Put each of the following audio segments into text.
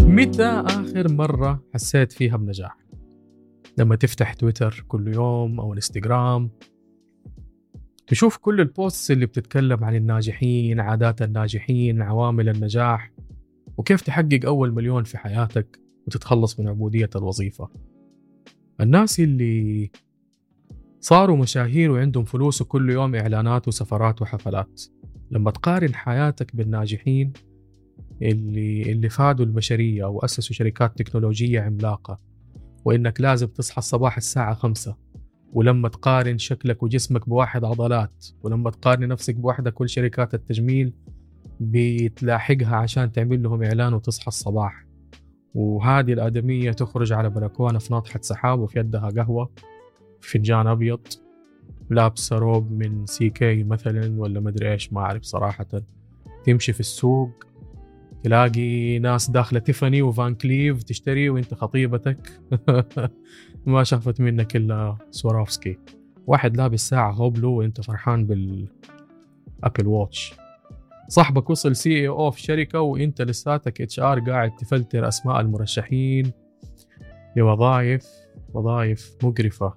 متى آخر مرة حسيت فيها بنجاح؟ لما تفتح تويتر كل يوم أو إنستغرام تشوف كل البوستس اللي بتتكلم عن الناجحين عادات الناجحين عوامل النجاح وكيف تحقق أول مليون في حياتك وتتخلص من عبودية الوظيفة الناس اللي صاروا مشاهير وعندهم فلوس وكل يوم إعلانات وسفرات وحفلات لما تقارن حياتك بالناجحين اللي اللي فادوا البشرية أو أسسوا شركات تكنولوجية عملاقة وإنك لازم تصحى الصباح الساعة خمسة ولما تقارن شكلك وجسمك بواحد عضلات ولما تقارن نفسك بواحدة كل شركات التجميل بتلاحقها عشان تعمل لهم إعلان وتصحى الصباح. وهذه الآدمية تخرج على بلكونة في ناطحة سحاب وفي يدها قهوة فنجان أبيض. لابسة روب من CK مثلا ولا مدري إيش ما أعرف صراحة. تمشي في السوق تلاقي ناس داخلة تيفاني وفان كليف تشتري وأنت خطيبتك. ما شافت منك إلا سوارافسكي. واحد لابس ساعة هوبلو وأنت فرحان بال Apple Watch. صاحبك وصل CEO في شركة وأنت لساتك HR قاعد تفلتر أسماء المرشحين لوظائف وظائف مقرفة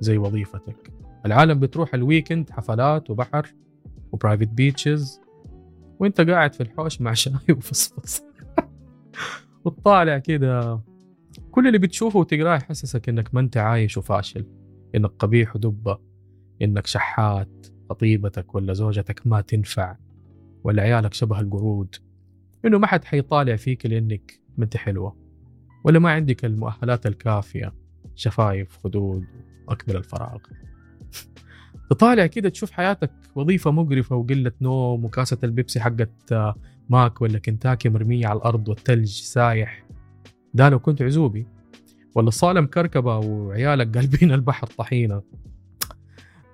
زي وظيفتك. العالم بتروح ال weekend حفلات وبحر و private beaches وانت قاعد في الحوش مع شاي وفصفص. وتطالع كده. كل اللي بتشوفه وتقراه يحسسك إنك ما أنت عايش وفاشل. إنك قبيح ودبة. إنك شحات. خطيبتك ولا زوجتك ما تنفع. ولا عيالك شبه القرود. إنه ما حد حيطالع فيك لانك ما أنت حلوة. ولا ما عندك المؤهلات الكافية. شفايف خدود وأكبر الفراغ. تطالع كده تشوف حياتك وظيفة مقرفة وقلة نوم وكاسة البيبسي حقت آه، ماك ولا كنتاكي مرمية على الأرض والثلج سايح. ده لو كنت عزوبي. ولا الصاله مكركبه وعيالك قالبين البحر طحينة.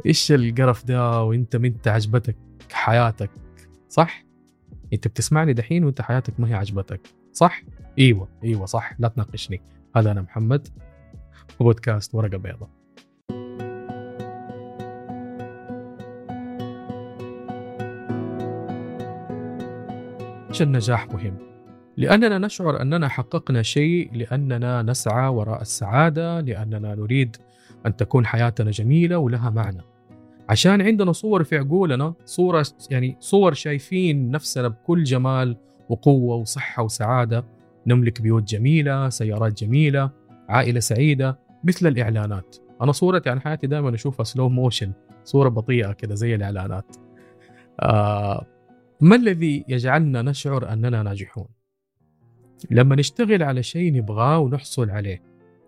إيش القرف ده وإنت منت عاجبتك حياتك؟ صح؟ إنت بتسمعني دحين وإنت حياتك ما هي عجبتك. صح؟ إيوه إيوه صح. لا تناقشني. هذا أنا محمد. وبودكاست ورقة بيضاء ليش النجاح مهم؟ لأننا نشعر أننا حققنا شيء لأننا نسعى وراء السعادة لأننا نريد أن تكون حياتنا جميلة ولها معنى. عشان عندنا صور في عقولنا صورة يعني صور شايفين نفسنا بكل جمال وقوة وصحة وسعادة. نملك بيوت جميلة سيارات جميلة عائلة سعيدة مثل الإعلانات. أنا صورتي عن حياتي دائما أشوفها سلو موشن صورة بطيئة كده زي الإعلانات. آه ما الذي يجعلنا نشعر أننا ناجحون؟ لما نشتغل على شيء نبغاه ونحصل عليه.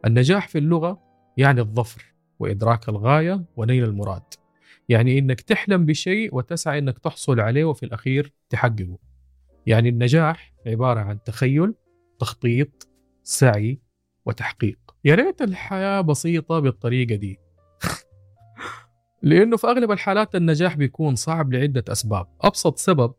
النجاح في اللغة يعني الظفر وإدراك الغاية ونيل المراد. يعني إنك تحلم بشيء وتسعى إنك تحصل عليه وفي الأخير تحققه. يعني النجاح عبارة عن تخيل تخطيط سعي وتحقيق. يا ريت الحياة بسيطة بالطريقة دي. لأنه في أغلب الحالات النجاح بيكون صعب لعدة أسباب. أبسط سبب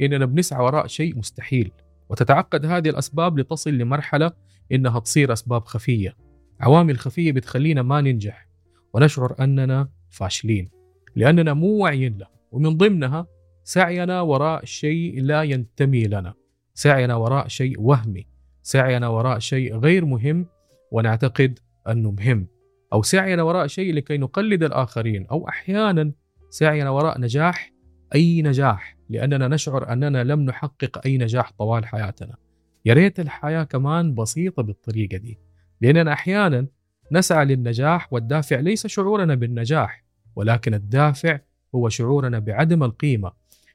إننا بنسعى وراء شيء مستحيل. وتتعقد هذه الأسباب لتصل لمرحلة إنها تصير أسباب خفية. عوامل خفية بتخلينا ما ننجح. ونشعر أننا فاشلين. لأننا مو واعيين له. ومن ضمنها سعينا وراء شيء لا ينتمي لنا. سعينا وراء شيء وهمي. سعينا وراء شيء غير مهم ونعتقد أنه مهم. أو سعينا وراء شيء لكي نقلد الآخرين. أو أحيانا سعينا وراء نجاح أي نجاح لأننا نشعر أننا لم نحقق أي نجاح طوال حياتنا. يا ريت الحياة كمان بسيطة بالطريقة دي لأننا أحيانا نسعى للنجاح والدافع ليس شعورنا بالنجاح ولكن الدافع هو شعورنا بعدم القيمة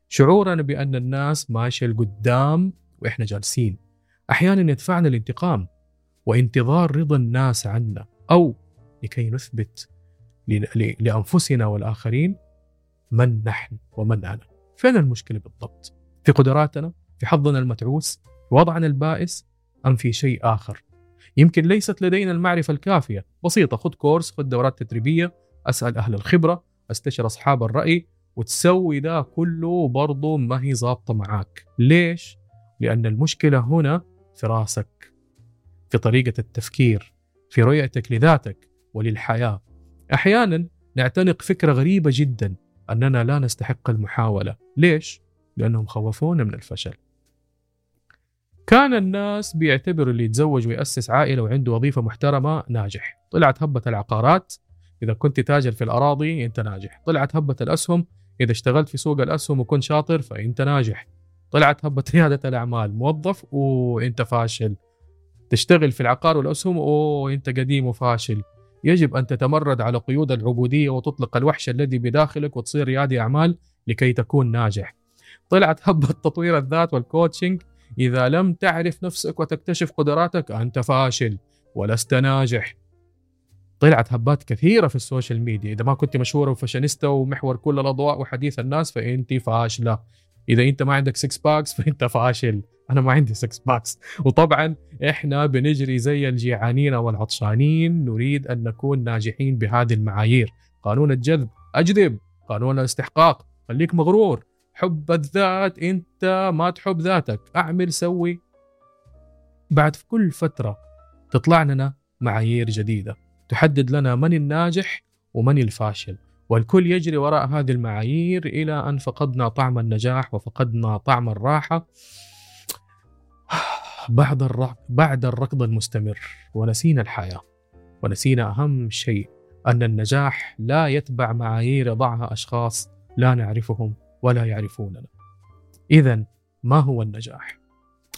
شعورنا بأن الناس ماشية لقدام وإحنا جالسين. أحيانا يدفعنا الانتقام وانتظار رضا الناس عنا أو لكي نثبت لأنفسنا والآخرين من نحن ومن أنا فين المشكلة بالضبط؟ في قدراتنا؟ في حظنا المتعوس؟ في وضعنا البائس؟ أم في شيء آخر؟ يمكن ليست لدينا المعرفة الكافية بسيطة خذ كورس خذ دورات تدريبية أسأل أهل الخبرة أستشر أصحاب الرأي وتسوي ده كله برضه ما هي ظابطة معاك ليش؟ لأن المشكلة هنا في راسك في طريقة التفكير في رؤيتك لذاتك وللحياة أحيانا نعتنق فكرة غريبة جدا أننا لا نستحق المحاولة. ليش؟ لأنهم خوفونا من الفشل. كان الناس بيعتبروا اللي يتزوج ويأسس عائلة وعنده وظيفة محترمة ناجح. طلعت هبة العقارات. إذا كنت تاجر في الأراضي أنت ناجح. طلعت هبة الأسهم. إذا اشتغلت في سوق الأسهم وكنت شاطر فأنت ناجح. طلعت هبة ريادة الأعمال. موظف وأنت فاشل. تشتغل في العقار والأسهم أوه أنت قديم وفاشل. يجب أن تتمرد على قيود العبودية وتطلق الوحش الذي بداخلك وتصير ريادي أعمال لكي تكون ناجح. طلعت هبة تطوير الذات وال coaching إذا لم تعرف نفسك وتكتشف قدراتك أنت فاشل ولست ناجح. طلعت هبات كثيرة في ال social media. إذا ما كنت مشهورة وفاشينيستا ومحور كل الأضواء وحديث الناس فأنت فاشلة. إذا أنت ما عندك 6 packs فأنت فاشل. أنا ما عندي 6 packs وطبعا إحنا بنجري زي الجيعانين والعطشانين نريد أن نكون ناجحين بهذه المعايير. قانون الجذب أجذب. قانون الاستحقاق خليك مغرور. حب الذات أنت ما تحب ذاتك. أعمل سوي. بعد كل فترة تطلع لنا معايير جديدة. تحدد لنا من الناجح ومن الفاشل. والكل يجري وراء هذه المعايير إلى أن فقدنا طعم النجاح وفقدنا طعم الراحة بعد بعد الركض المستمر ونسينا الحياة ونسينا أهم شيء أن النجاح لا يتبع معايير يضعها أشخاص لا نعرفهم ولا يعرفوننا. إذا ما هو النجاح؟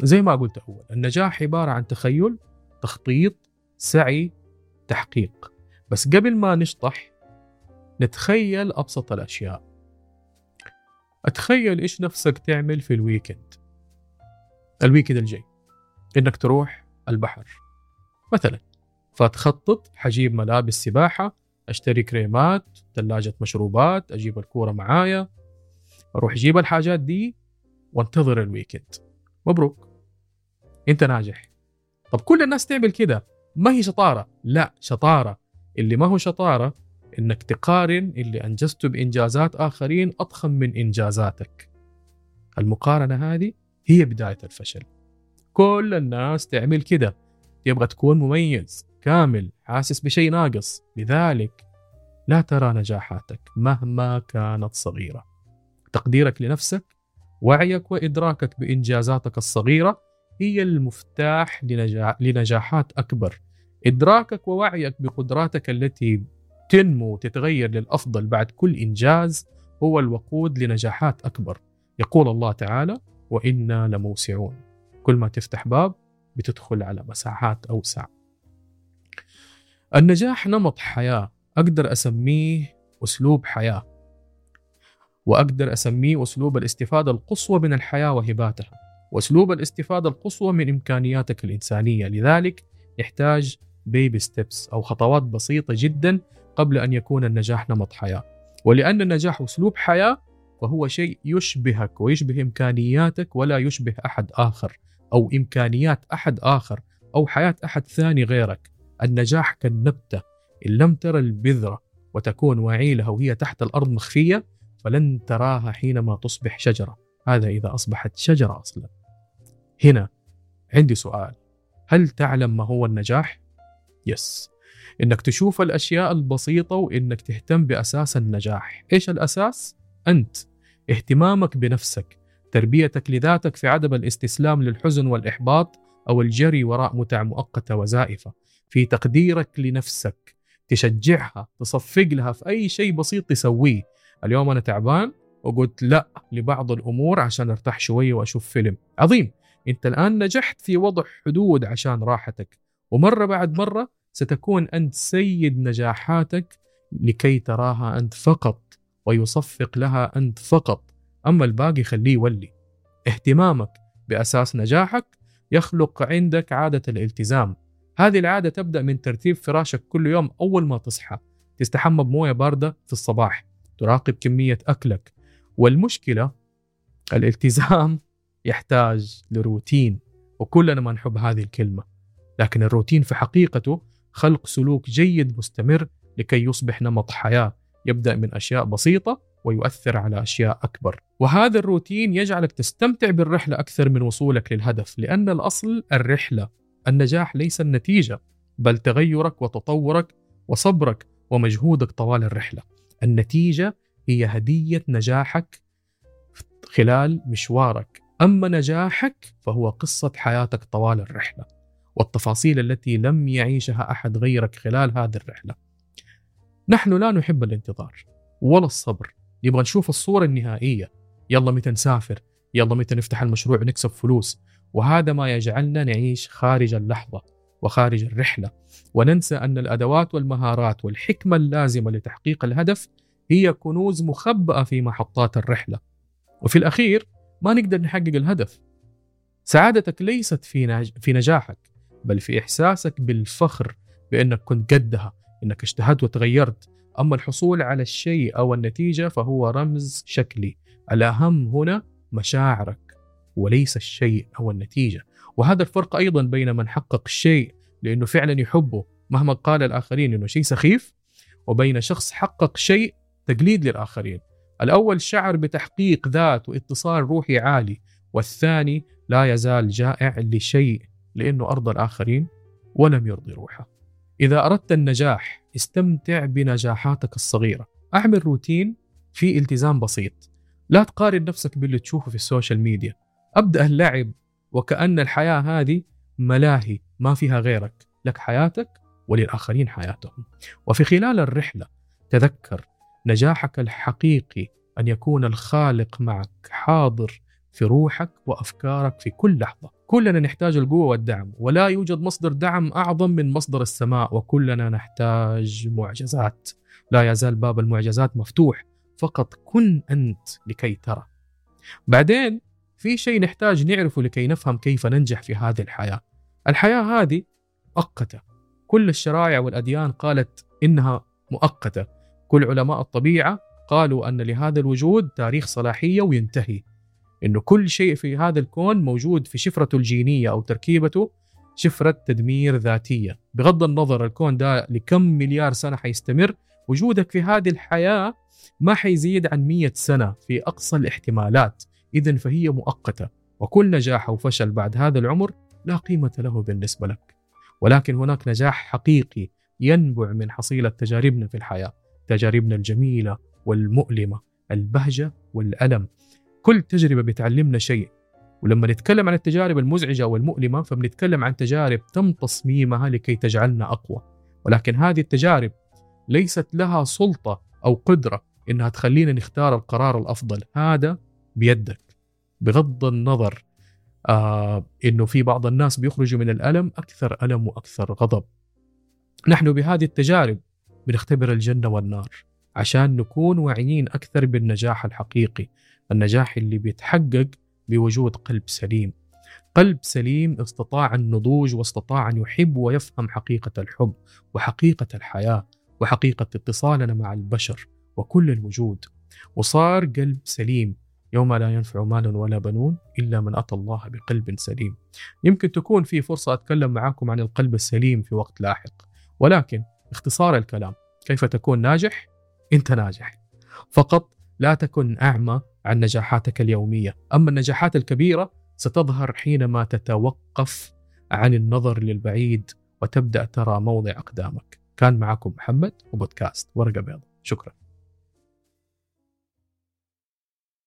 زي ما قلت أول النجاح عبارة عن تخيل تخطيط سعي تحقيق بس قبل ما نشطح نتخيل أبسط الأشياء. أتخيل إيش نفسك تعمل في ال weekend. ال weekend الجاي. إنك تروح البحر. مثلا فتخطط حجيب ملابس سباحة أشتري كريمات ثلاجة مشروبات أجيب الكورة معايا. أروح جيب الحاجات دي وأنتظر ال weekend. مبروك. أنت ناجح. طب كل الناس تعمل كده. ما هي شطارة؟ لا شطارة. اللي ما هو شطارة إنك تقارن اللي انجزته بإنجازات آخرين أضخم من إنجازاتك. المقارنة هذه هي بداية الفشل. كل الناس تعمل كده. تبغى تكون مميز كامل حاسس بشيء ناقص. لذلك لا ترى نجاحاتك مهما كانت صغيرة. تقديرك لنفسك وعيك وإدراكك بإنجازاتك الصغيرة هي المفتاح لنجاح لنجاحات أكبر. إدراكك ووعيك بقدراتك التي تنمو وتتغير للأفضل بعد كل إنجاز هو الوقود لنجاحات أكبر. يقول الله تعالى وإنا لموسعون. كل ما تفتح باب بتدخل على مساحات أوسع. النجاح نمط حياة. أقدر أسميه أسلوب حياة. وأقدر أسميه أسلوب الاستفادة القصوى من الحياة وهباتها. وأسلوب الاستفادة القصوى من إمكانياتك الإنسانية. لذلك يحتاج بيبي ستيبس أو خطوات بسيطة جدا قبل أن يكون النجاح نمط حياة. ولأن النجاح أسلوب حياة فهو شيء يشبهك ويشبه إمكانياتك ولا يشبه أحد آخر أو إمكانيات أحد آخر أو حياة أحد ثاني غيرك. النجاح كالنبتة إن لم ترى البذرة وتكون وعيلها وهي تحت الأرض مخفية فلن تراها حينما تصبح شجرة. هذا إذا أصبحت شجرة أصلا. هنا عندي سؤال. هل تعلم ما هو النجاح؟ يس إنك تشوف الأشياء البسيطة وإنك تهتم بأساس النجاح. إيش الأساس؟ أنت. اهتمامك بنفسك. تربيتك لذاتك في عدم الاستسلام للحزن والإحباط أو الجري وراء متع مؤقتة وزائفة. في تقديرك لنفسك. تشجعها تصفق لها في أي شيء بسيط تسويه. اليوم أنا تعبان وقلت لا لبعض الأمور عشان أرتاح شوية وأشوف فيلم. عظيم. أنت الآن نجحت في وضع حدود عشان راحتك. ومرة بعد مرة ستكون أنت سيد نجاحاتك لكي تراها أنت فقط ويصفق لها أنت فقط. أما الباقي خليه يولي. اهتمامك بأساس نجاحك يخلق عندك عادة الالتزام. هذه العادة تبدأ من ترتيب فراشك كل يوم أول ما تصحى. تستحمى بموية باردة في الصباح. تراقب كمية أكلك. والمشكلة الالتزام يحتاج لروتين. وكلنا ما نحب هذه الكلمة. لكن الروتين في حقيقته خلق سلوك جيد مستمر لكي يصبح نمط حياة يبدأ من أشياء بسيطة ويؤثر على أشياء أكبر. وهذا الروتين يجعلك تستمتع بالرحلة أكثر من وصولك للهدف لأن الأصل الرحلة. النجاح ليس النتيجة بل تغيرك وتطورك وصبرك ومجهودك طوال الرحلة. النتيجة هي هدية نجاحك خلال مشوارك. أما نجاحك فهو قصة حياتك طوال الرحلة. والتفاصيل التي لم يعيشها أحد غيرك خلال هذه الرحلة. نحن لا نحب الانتظار ولا الصبر. نبغى نشوف الصورة النهائية. يلا متى نسافر؟ يلا متى نفتح المشروع ونكسب فلوس؟ وهذا ما يجعلنا نعيش خارج اللحظة وخارج الرحلة. وننسى أن الأدوات والمهارات والحكمة اللازمة لتحقيق الهدف هي كنوز مخبأة في محطات الرحلة. وفي الأخير ما نقدر نحقق الهدف. سعادتك ليست في. في نجاحك. بل في إحساسك بالفخر بأنك كنت قدها أنك اجتهدت وتغيرت. أما الحصول على الشيء أو النتيجة فهو رمز شكلي. الأهم هنا مشاعرك وليس الشيء أو النتيجة. وهذا الفرق أيضا بين من حقق الشيء لأنه فعلا يحبه مهما قال الآخرين أنه شيء سخيف وبين شخص حقق شيء تقليد للآخرين. الأول شعر بتحقيق ذات واتصال روحي عالي والثاني لا يزال جائع لشيء لأنه أرضى الآخرين ولم يرضي روحه. إذا أردت النجاح استمتع بنجاحاتك الصغيرة. أعمل روتين في التزام بسيط. لا تقارن نفسك باللي تشوفه في ال social media. أبدأ اللعب وكأن الحياة هذه ملاهي ما فيها غيرك. لك حياتك وللآخرين حياتهم. وفي خلال الرحلة تذكر نجاحك الحقيقي أن يكون الخالق معك حاضر في روحك وأفكارك في كل لحظة. كلنا نحتاج القوة والدعم ولا يوجد مصدر دعم أعظم من مصدر السماء وكلنا نحتاج معجزات. لا يزال باب المعجزات مفتوح فقط كن أنت لكي ترى. بعدين في شيء نحتاج نعرفه لكي نفهم كيف ننجح في هذه الحياة. الحياة هذه مؤقتة. كل الشرائع والأديان قالت إنها مؤقتة. كل علماء الطبيعة قالوا أن لهذا الوجود تاريخ صلاحية وينتهي. إنه كل شيء في هذا الكون موجود في شفرته الجينية أو تركيبته شفرة تدمير ذاتية، بغض النظر الكون ده لكم مليار سنة حيستمر، وجودك في هذه الحياة ما حيزيد عن مية سنة في أقصى الاحتمالات، اذا فهي مؤقتة، وكل نجاح أو فشل بعد هذا العمر لا قيمة له بالنسبة لك. ولكن هناك نجاح حقيقي ينبع من حصيلة تجاربنا في الحياة، تجاربنا الجميلة والمؤلمة، البهجة والألم، كل تجربة بتعلمنا شيء. ولما نتكلم عن التجارب المزعجة والمؤلمة فبنتكلم عن تجارب تم تصميمها لكي تجعلنا أقوى. ولكن هذه التجارب ليست لها سلطة أو قدرة إنها تخلينا نختار القرار الأفضل. هذا بيدك. بغض النظر آه إنه في بعض الناس بيخرجوا من الألم أكثر ألم وأكثر غضب. نحن بهذه التجارب بنختبر الجنة والنار عشان نكون واعيين أكثر بالنجاح الحقيقي. النجاح اللي بيتحقق بوجود قلب سليم. قلب سليم استطاع النضوج واستطاع أن يحب ويفهم حقيقة الحب وحقيقة الحياة وحقيقة اتصالنا مع البشر وكل الوجود. وصار قلب سليم يوم لا ينفع مال ولا بنون إلا من أتى الله بقلب سليم. يمكن تكون في فرصة أتكلم معاكم عن القلب السليم في وقت لاحق. ولكن اختصار الكلام كيف تكون ناجح؟ أنت ناجح. فقط لا تكن أعمى عن نجاحاتك اليومية. أما النجاحات الكبيرة ستظهر حينما تتوقف عن النظر للبعيد وتبدأ ترى موضع أقدامك. كان معكم محمد وبودكاست ورقة بيضاء. شكرا.